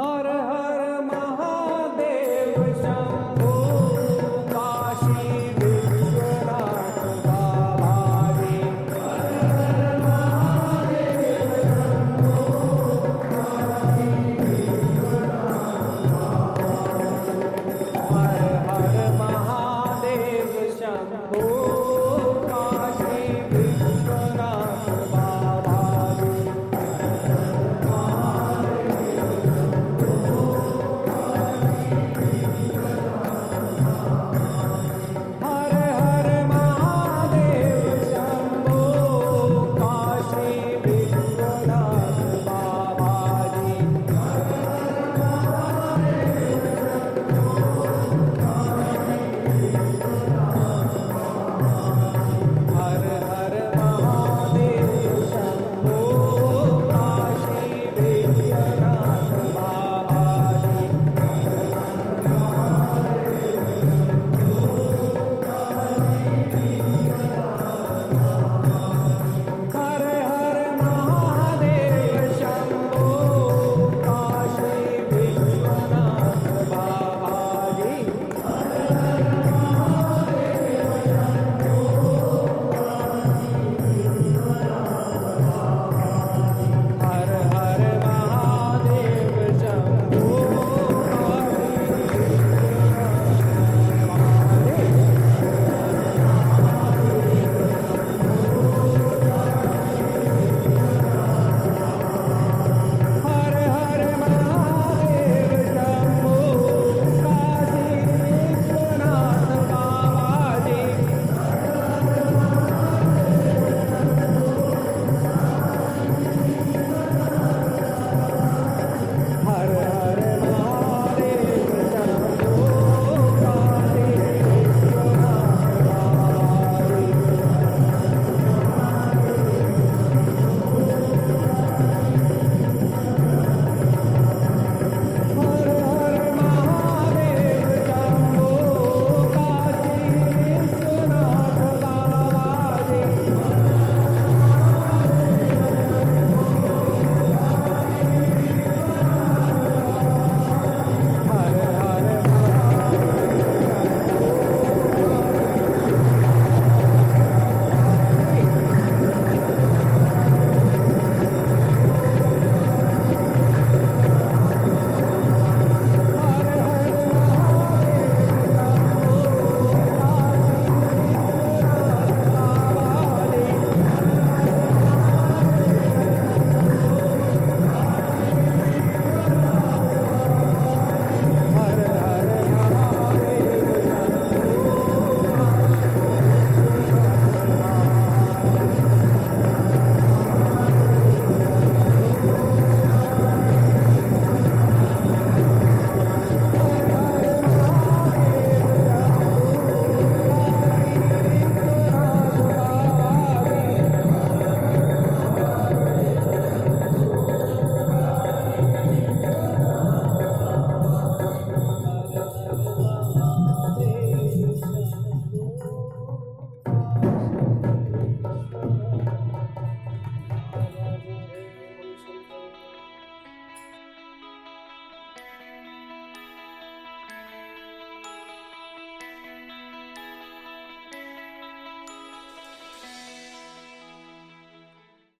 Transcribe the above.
Hare